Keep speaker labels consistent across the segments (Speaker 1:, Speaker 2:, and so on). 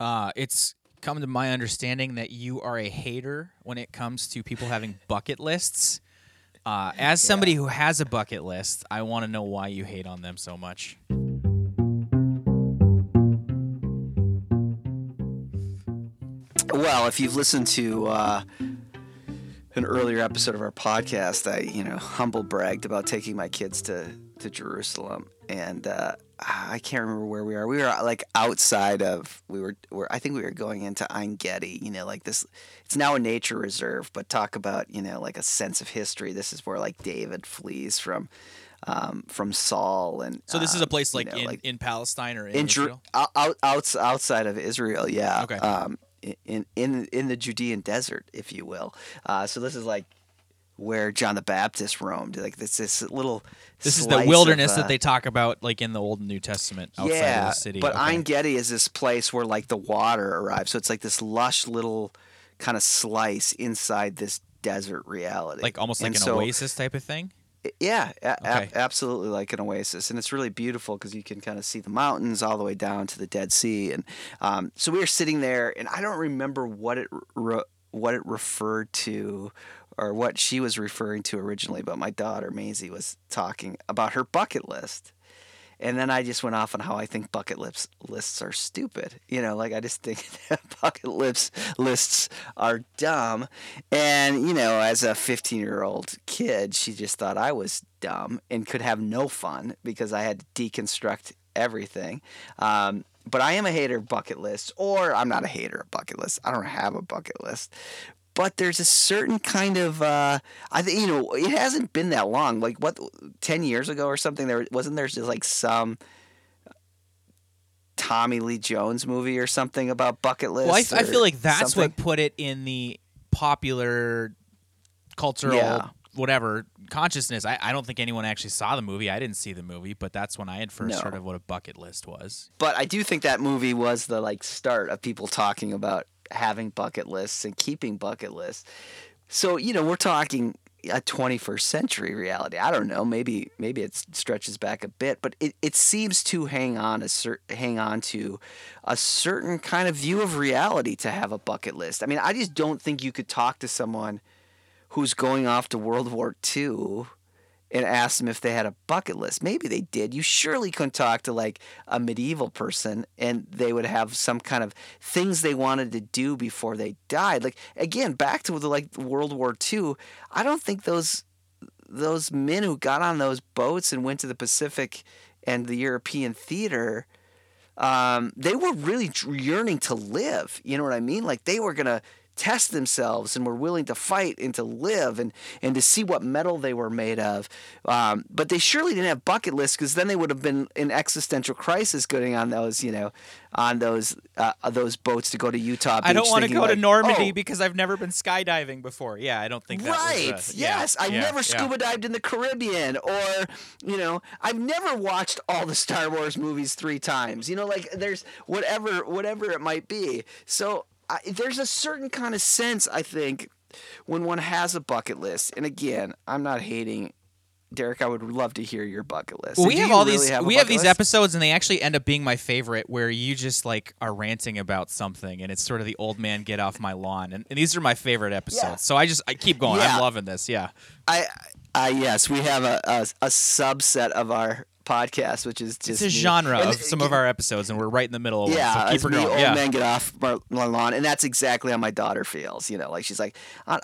Speaker 1: Uh, it's come to my understanding that you are a hater when it comes to people having bucket lists. Uh, as somebody who has a bucket list, I want to know why you hate on them so much.
Speaker 2: Well, if you've listened to uh, an earlier episode of our podcast, I, you know, humble bragged about taking my kids to, to Jerusalem, and uh, I can't remember where we are. We were like outside of. We were. were I think we were going into Ein Gedi. You know, like this. It's now a nature reserve, but talk about you know like a sense of history. This is where like David flees from. Um, from Saul and
Speaker 1: So this is a
Speaker 2: um,
Speaker 1: place
Speaker 2: you
Speaker 1: like,
Speaker 2: know,
Speaker 1: in, in Palestine or in,
Speaker 2: in
Speaker 1: Israel?
Speaker 2: out, out, outside of Israel, yeah.
Speaker 1: Okay.
Speaker 2: Um, in in in the Judean desert, if you will. Uh, so this is like where John the Baptist roamed. Like this this little.
Speaker 1: This is the wilderness
Speaker 2: of, uh,
Speaker 1: that they talk about, like in the Old and New Testament, outside
Speaker 2: yeah,
Speaker 1: of the city.
Speaker 2: but
Speaker 1: Okay.
Speaker 2: Ein Gedi is this place where like the water arrives. So it's like this lush little kind of slice inside this desert reality.
Speaker 1: like almost like
Speaker 2: And
Speaker 1: an
Speaker 2: so-
Speaker 1: oasis type of thing.
Speaker 2: Yeah, a- a- absolutely like an oasis, and it's really beautiful because you can kind of see the mountains all the way down to the Dead Sea, and um, so we were sitting there, and I don't remember what it re- what it referred to or what she was referring to originally, but my daughter Maisie was talking about her bucket list. And then I just went off on how I think bucket lists lists are stupid. You know, like I just think that bucket lists lists are dumb. And you know, as a 15 year old kid, she just thought I was dumb and could have no fun because I had to deconstruct everything. Um, but I am a hater of bucket lists, or I'm not a hater of bucket lists. I don't have a bucket list but there's a certain kind of uh, I think you know it hasn't been that long. Like what, ten years ago or something? There wasn't there just like some Tommy Lee Jones movie or something about bucket list.
Speaker 1: Well, I. I feel like that's
Speaker 2: something?
Speaker 1: what put it in the popular cultural
Speaker 2: Yeah.
Speaker 1: whatever consciousness. I, I don't think anyone actually saw the movie. I didn't see the movie, but that's when I had first
Speaker 2: No.
Speaker 1: heard of what a bucket list was.
Speaker 2: But I do think that movie was the like start of people talking about having bucket lists and keeping bucket lists. So you know we're talking a 21st century reality. I don't know. Maybe maybe it stretches back a bit, but it, it seems to hang on a cer- hang on to a certain kind of view of reality to have a bucket list. I mean, I just don't think you could talk to someone who's going off to World War II and asked them if they had a bucket list. Maybe they did. You surely couldn't talk to like a medieval person and they would have some kind of things they wanted to do before they died. Like again, back to the like World War II, I don't think those those men who got on those boats and went to the Pacific and the European theater um, they were really yearning to live. You know what I mean? Like they were gonna test themselves and were willing to fight and to live and, and to see what mettle they were made of. Um, but they surely didn't have bucket lists because then they would have been in existential crisis going on those, you know, on those uh, those boats to go to Utah.
Speaker 1: I don't want to go to Normandy
Speaker 2: "Oh,
Speaker 1: because I've never been skydiving before. Yeah, I don't think that
Speaker 2: Right.
Speaker 1: was. uh, yeah,
Speaker 2: yes. I've
Speaker 1: yeah,
Speaker 2: never
Speaker 1: yeah.
Speaker 2: scuba dived in the Caribbean or, you know, I've never watched all the Star Wars movies 3 times. You know, like there's whatever whatever it might be. So, I, there's a certain kind of sense I think when one has a bucket list. And again, I'm not hating Derek, I would love to hear your bucket list.
Speaker 1: Well, we have all
Speaker 2: really
Speaker 1: these
Speaker 2: have
Speaker 1: we have these
Speaker 2: list?
Speaker 1: episodes and they actually end up being my favorite where you just like are ranting about something and it's sort of the old man get off my lawn and, and these are my favorite episodes.
Speaker 2: Yeah.
Speaker 1: So I just I keep going.
Speaker 2: Yeah.
Speaker 1: I'm loving this. Yeah.
Speaker 2: I, I yes, we have a, a, a subset of our podcast, which is just
Speaker 1: It's a genre
Speaker 2: And
Speaker 1: of some of our episodes and we're right in the middle of
Speaker 2: Yeah,
Speaker 1: one. So keep her going.
Speaker 2: old
Speaker 1: Yeah.
Speaker 2: man get off my lawn, and that's exactly how my daughter feels. You know, like she's like, "Uh,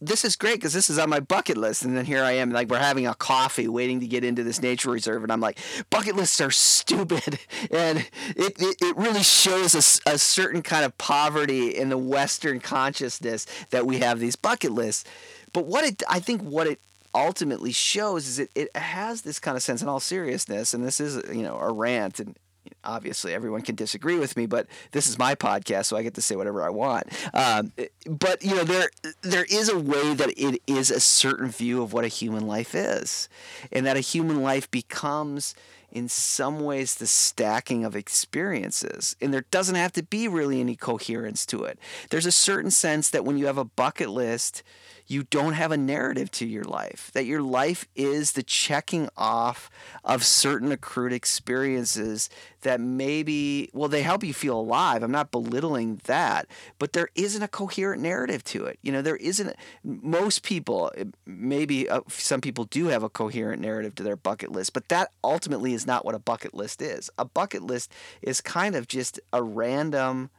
Speaker 2: "This is great because this is on my bucket list," and then here I am, like we're having a coffee, waiting to get into this nature reserve, and I'm like, "Bucket lists are stupid," and it it, it really shows a certain kind of poverty in the Western consciousness that we have these bucket lists. But what it, I think, what it ultimately shows is it, it has this kind of sense in all seriousness and this is you know a rant and obviously everyone can disagree with me but this is my podcast so i get to say whatever i want um, but you know there there is a way that it is a certain view of what a human life is and that a human life becomes in some ways the stacking of experiences. And there doesn't have to be really any coherence to it. There's a certain sense that when you have a bucket list, you don't have a narrative to your life, that your life is the checking off of certain accrued experiences that maybe, well, they help you feel alive. I'm not belittling that, but there isn't a coherent narrative to it. You know, there isn't, most people, maybe uh, some people do have a coherent narrative to their bucket list, but that ultimately is not what a bucket list is. A bucket list is kind of just a random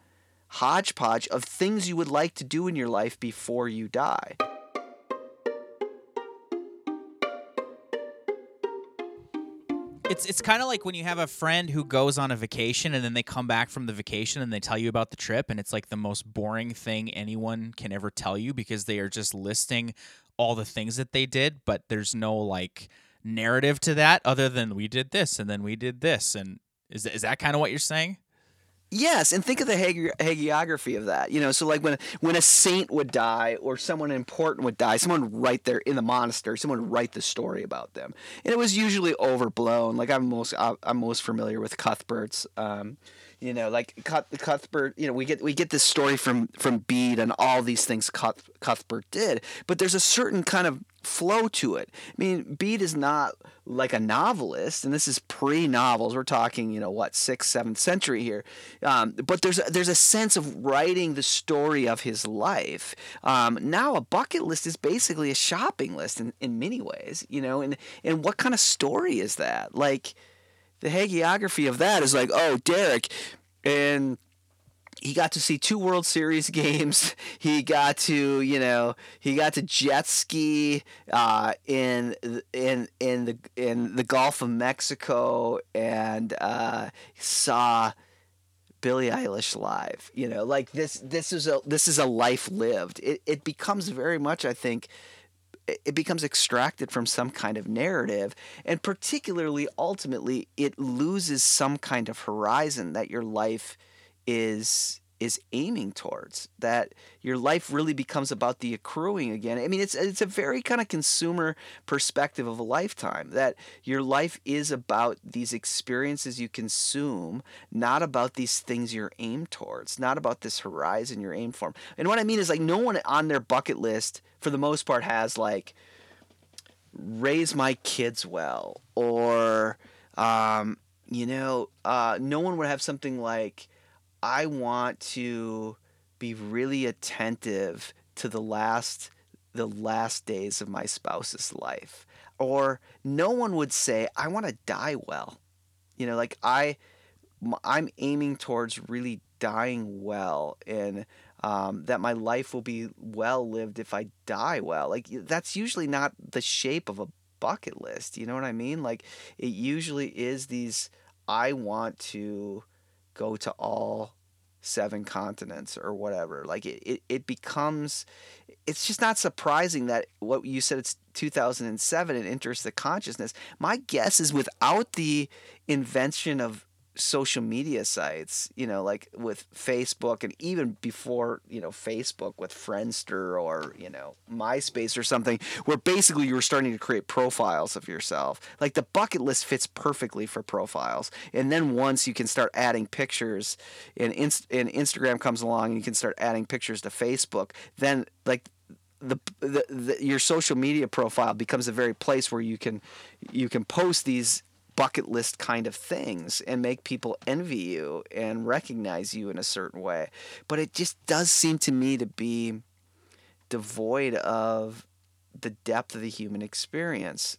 Speaker 2: hodgepodge of things you would like to do in your life before you die.
Speaker 1: It's it's kind of like when you have a friend who goes on a vacation and then they come back from the vacation and they tell you about the trip and it's like the most boring thing anyone can ever tell you because they are just listing all the things that they did, but there's no like narrative to that other than we did this and then we did this and is is that kind of what you're saying?
Speaker 2: Yes, and think of the hagi- hagiography of that. You know, so like when when a saint would die or someone important would die, someone write there in the monastery, someone would write the story about them, and it was usually overblown. Like I'm most I'm most familiar with Cuthbert's. Um, you know, like Cuth- Cuthbert. You know, we get we get this story from from Bede and all these things Cuth- Cuthbert did, but there's a certain kind of flow to it. I mean, Bede is not like a novelist, and this is pre-novels. We're talking, you know, what sixth, seventh century here. Um, but there's a, there's a sense of writing the story of his life. Um, now, a bucket list is basically a shopping list in, in many ways, you know. And and what kind of story is that? Like, the hagiography of that is like, oh, Derek, and he got to see two World Series games. He got to, you know, he got to jet ski uh, in in in the in the Gulf of Mexico and uh, saw Billie Eilish live. You know, like this this is a this is a life lived. It it becomes very much, I think. It becomes extracted from some kind of narrative, and particularly, ultimately, it loses some kind of horizon that your life is is aiming towards that your life really becomes about the accruing again. I mean it's it's a very kind of consumer perspective of a lifetime that your life is about these experiences you consume not about these things you're aimed towards not about this horizon you're aimed for. And what i mean is like no one on their bucket list for the most part has like raise my kids well or um, you know uh, no one would have something like I want to be really attentive to the last the last days of my spouse's life. Or no one would say I want to die well. You know, like I I'm aiming towards really dying well and um, that my life will be well lived if I die well. Like that's usually not the shape of a bucket list. You know what I mean? Like it usually is these I want to go to all seven continents or whatever. Like it, it, it becomes, it's just not surprising that what you said it's 2007 and enters the consciousness. My guess is without the invention of social media sites, you know, like with Facebook and even before, you know, Facebook with Friendster or, you know, MySpace or something, where basically you were starting to create profiles of yourself. Like the bucket list fits perfectly for profiles. And then once you can start adding pictures and, inst- and Instagram comes along and you can start adding pictures to Facebook, then like the, the, the, your social media profile becomes a very place where you can you can post these bucket list kind of things and make people envy you and recognize you in a certain way. But it just does seem to me to be devoid of the depth of the human experience.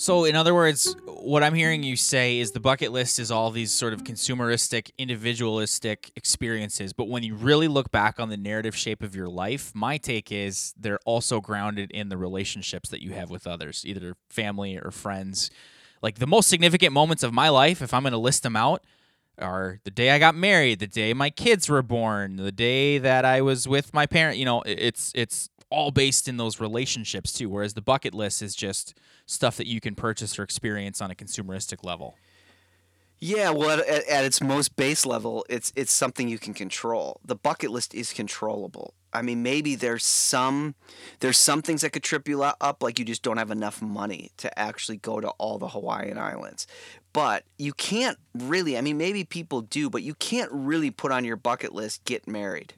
Speaker 1: So, in other words, what I'm hearing you say is the bucket list is all these sort of consumeristic, individualistic experiences. But when you really look back on the narrative shape of your life, my take is they're also grounded in the relationships that you have with others, either family or friends. Like the most significant moments of my life, if I'm going to list them out, are the day I got married, the day my kids were born, the day that I was with my parent. You know, it's it's all based in those relationships too. Whereas the bucket list is just stuff that you can purchase or experience on a consumeristic level.
Speaker 2: Yeah, well, at, at, its most base level, it's it's something you can control. The bucket list is controllable. I mean, maybe there's some there's some things that could trip you up, like you just don't have enough money to actually go to all the Hawaiian Islands. But you can't really. I mean, maybe people do, but you can't really put on your bucket list get married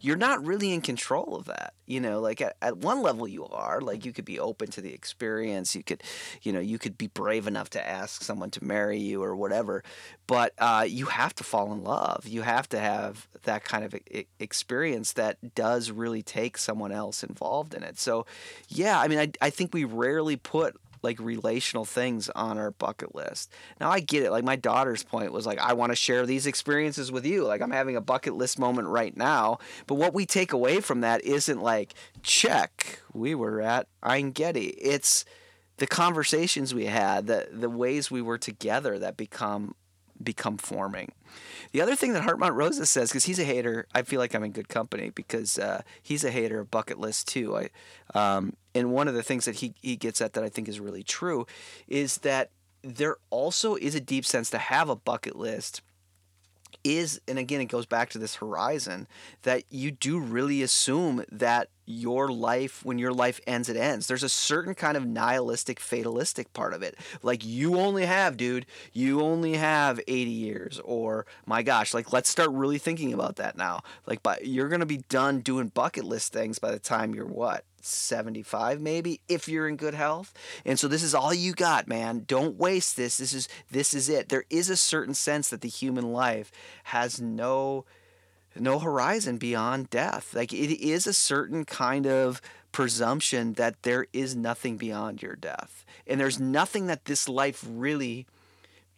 Speaker 2: you're not really in control of that. You know, like at, at one level you are. Like you could be open to the experience. You could, you know, you could be brave enough to ask someone to marry you or whatever. But uh, you have to fall in love. You have to have that kind of experience that does really take someone else involved in it. So, yeah, I mean, I, I think we rarely put like relational things on our bucket list. Now I get it. Like my daughter's point was like, I want to share these experiences with you. Like I'm having a bucket list moment right now. But what we take away from that isn't like, check, we were at Ein Gedi. It's the conversations we had, the the ways we were together that become become forming. The other thing that Hartmut Rosa says, because he's a hater, I feel like I'm in good company because uh, he's a hater of bucket list too. I, um, and one of the things that he, he gets at that I think is really true is that there also is a deep sense to have a bucket list is and again it goes back to this horizon that you do really assume that your life when your life ends it ends. There's a certain kind of nihilistic fatalistic part of it. Like you only have dude you only have 80 years or my gosh like let's start really thinking about that now. Like but you're going to be done doing bucket list things by the time you're what 75 maybe if you're in good health. And so this is all you got man. Don't waste this. This is this is it. There is a certain sense that the human life has no no horizon beyond death. Like it is a certain kind of presumption that there is nothing beyond your death. And there's nothing that this life really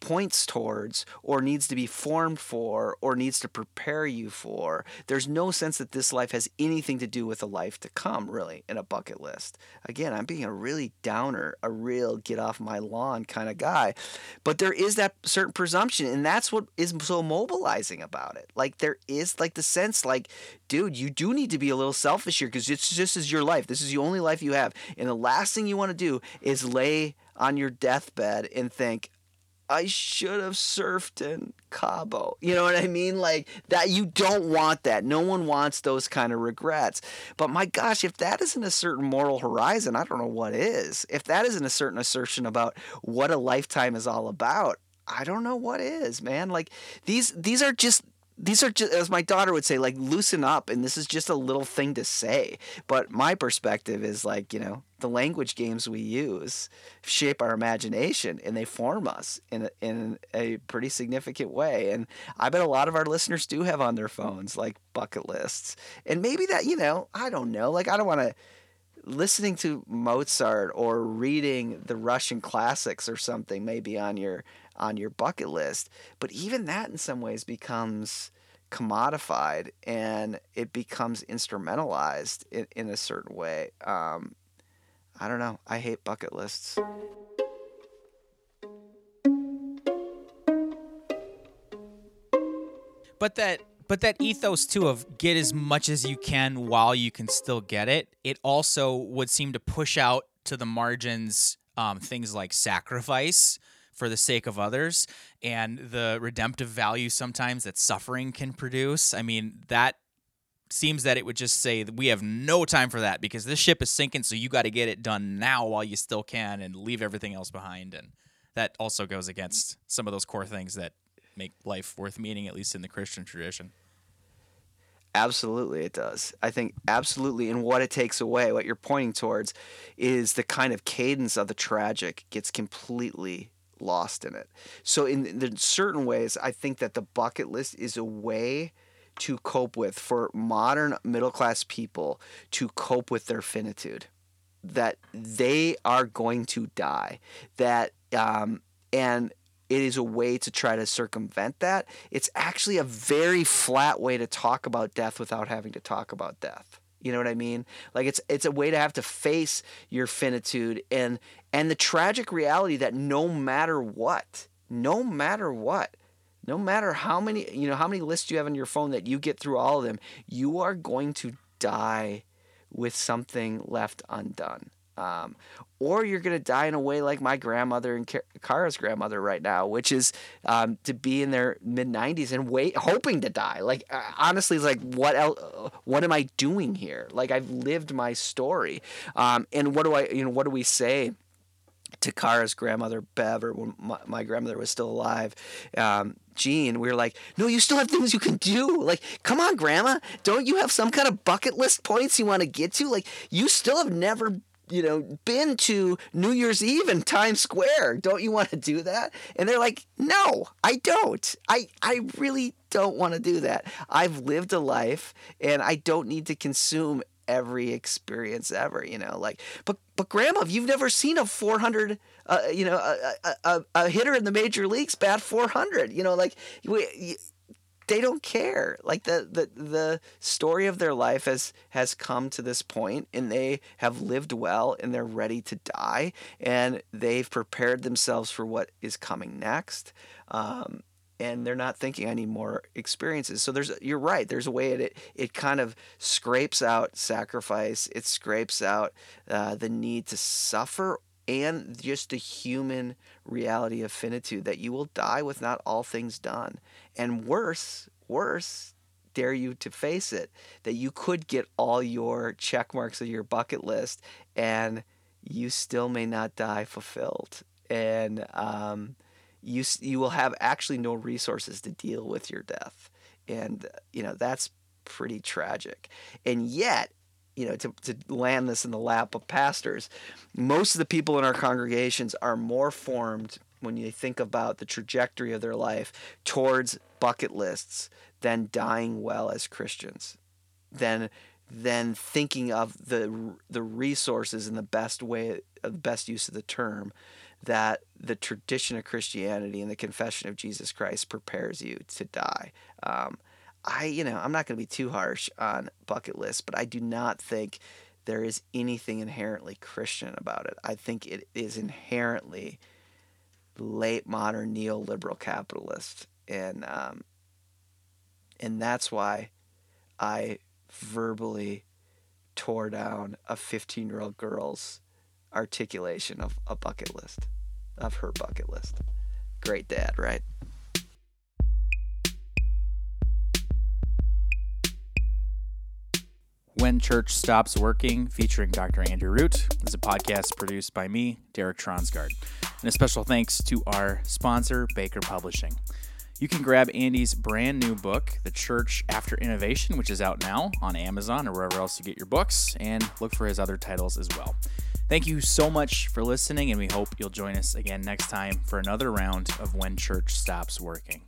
Speaker 2: points towards or needs to be formed for or needs to prepare you for. There's no sense that this life has anything to do with a life to come, really, in a bucket list. Again, I'm being a really downer, a real get off my lawn kind of guy. But there is that certain presumption, and that's what is so mobilizing about it. Like, there is like the sense, like, dude, you do need to be a little selfish here because just is your life. This is the only life you have. And the last thing you want to do is lay on your deathbed and think, I should have surfed in Cabo. You know what I mean? Like that you don't want that. No one wants those kind of regrets. But my gosh, if that isn't a certain moral horizon, I don't know what is. If that isn't a certain assertion about what a lifetime is all about, I don't know what is, man. Like these these are just these are just as my daughter would say like loosen up and this is just a little thing to say. But my perspective is like you know the language games we use shape our imagination and they form us in a, in a pretty significant way. And i bet a lot of our listeners do have on their phones like bucket lists. And maybe that you know i don't know like i don't want to listening to mozart or reading the russian classics or something maybe on your on your bucket list. But even that in some ways becomes commodified and it becomes instrumentalized in, in a certain way. Um, I don't know. I hate bucket lists.
Speaker 1: But that but that ethos too of get as much as you can while you can still get it, it also would seem to push out to the margins um, things like sacrifice for the sake of others and the redemptive value sometimes that suffering can produce. I mean, that seems that it would just say that we have no time for that because this ship is sinking, so you got to get it done now while you still can and leave everything else behind. And that also goes against some of those core things that make life worth meaning, at least in the Christian tradition.
Speaker 2: Absolutely, it does. I think absolutely. And what it takes away, what you're pointing towards, is the kind of cadence of the tragic gets completely lost in it. So in, in certain ways, I think that the bucket list is a way to cope with for modern middle class people to cope with their finitude that they are going to die that um, and it is a way to try to circumvent that it's actually a very flat way to talk about death without having to talk about death you know what I mean? Like it's it's a way to have to face your finitude and and the tragic reality that no matter what, no matter what, no matter how many you know how many lists you have on your phone that you get through all of them, you are going to die with something left undone. Um, or you're going to die in a way like my grandmother and Kara's grandmother right now, which is um, to be in their mid 90s and wait, hoping to die. Like uh, honestly, it's like what else? What am I doing here? Like I've lived my story, um, and what do I? You know, what do we say? To Kara's grandmother Bev, or when my, my grandmother was still alive, um, Jean, we were like, no, you still have things you can do. Like, come on, grandma. Don't you have some kind of bucket list points you want to get to? Like, you still have never you know, been to New Year's Eve in Times Square. Don't you want to do that? And they're like, no, I don't. I, I really don't want to do that. I've lived a life and I don't need to consume every experience ever, you know, like, but, but grandma, you've never seen a 400, uh, you know, a, a, a, hitter in the major leagues bat 400, you know, like we, they don't care. Like the, the the story of their life has has come to this point and they have lived well and they're ready to die and they've prepared themselves for what is coming next. Um, and they're not thinking I need more experiences. So there's you're right. There's a way it it, it kind of scrapes out sacrifice. It scrapes out uh, the need to suffer and just the human reality of finitude that you will die with not all things done. And worse, worse, dare you to face it, that you could get all your check marks of your bucket list and you still may not die fulfilled. And um, you, you will have actually no resources to deal with your death. And, you know, that's pretty tragic. And yet, you know, to, to land this in the lap of pastors, most of the people in our congregations are more formed when you think about the trajectory of their life towards bucket lists than dying well as Christians, than than thinking of the the resources in the best way, the best use of the term, that the tradition of Christianity and the confession of Jesus Christ prepares you to die. Um, I, you know, I'm not going to be too harsh on bucket lists, but I do not think there is anything inherently Christian about it. I think it is inherently late modern neoliberal capitalist, and um, and that's why I verbally tore down a 15 year old girl's articulation of a bucket list, of her bucket list. Great dad, right?
Speaker 1: When Church Stops Working, featuring Dr. Andrew Root, is a podcast produced by me, Derek Tronsgard. And a special thanks to our sponsor, Baker Publishing. You can grab Andy's brand new book, The Church After Innovation, which is out now on Amazon or wherever else you get your books, and look for his other titles as well. Thank you so much for listening, and we hope you'll join us again next time for another round of When Church Stops Working.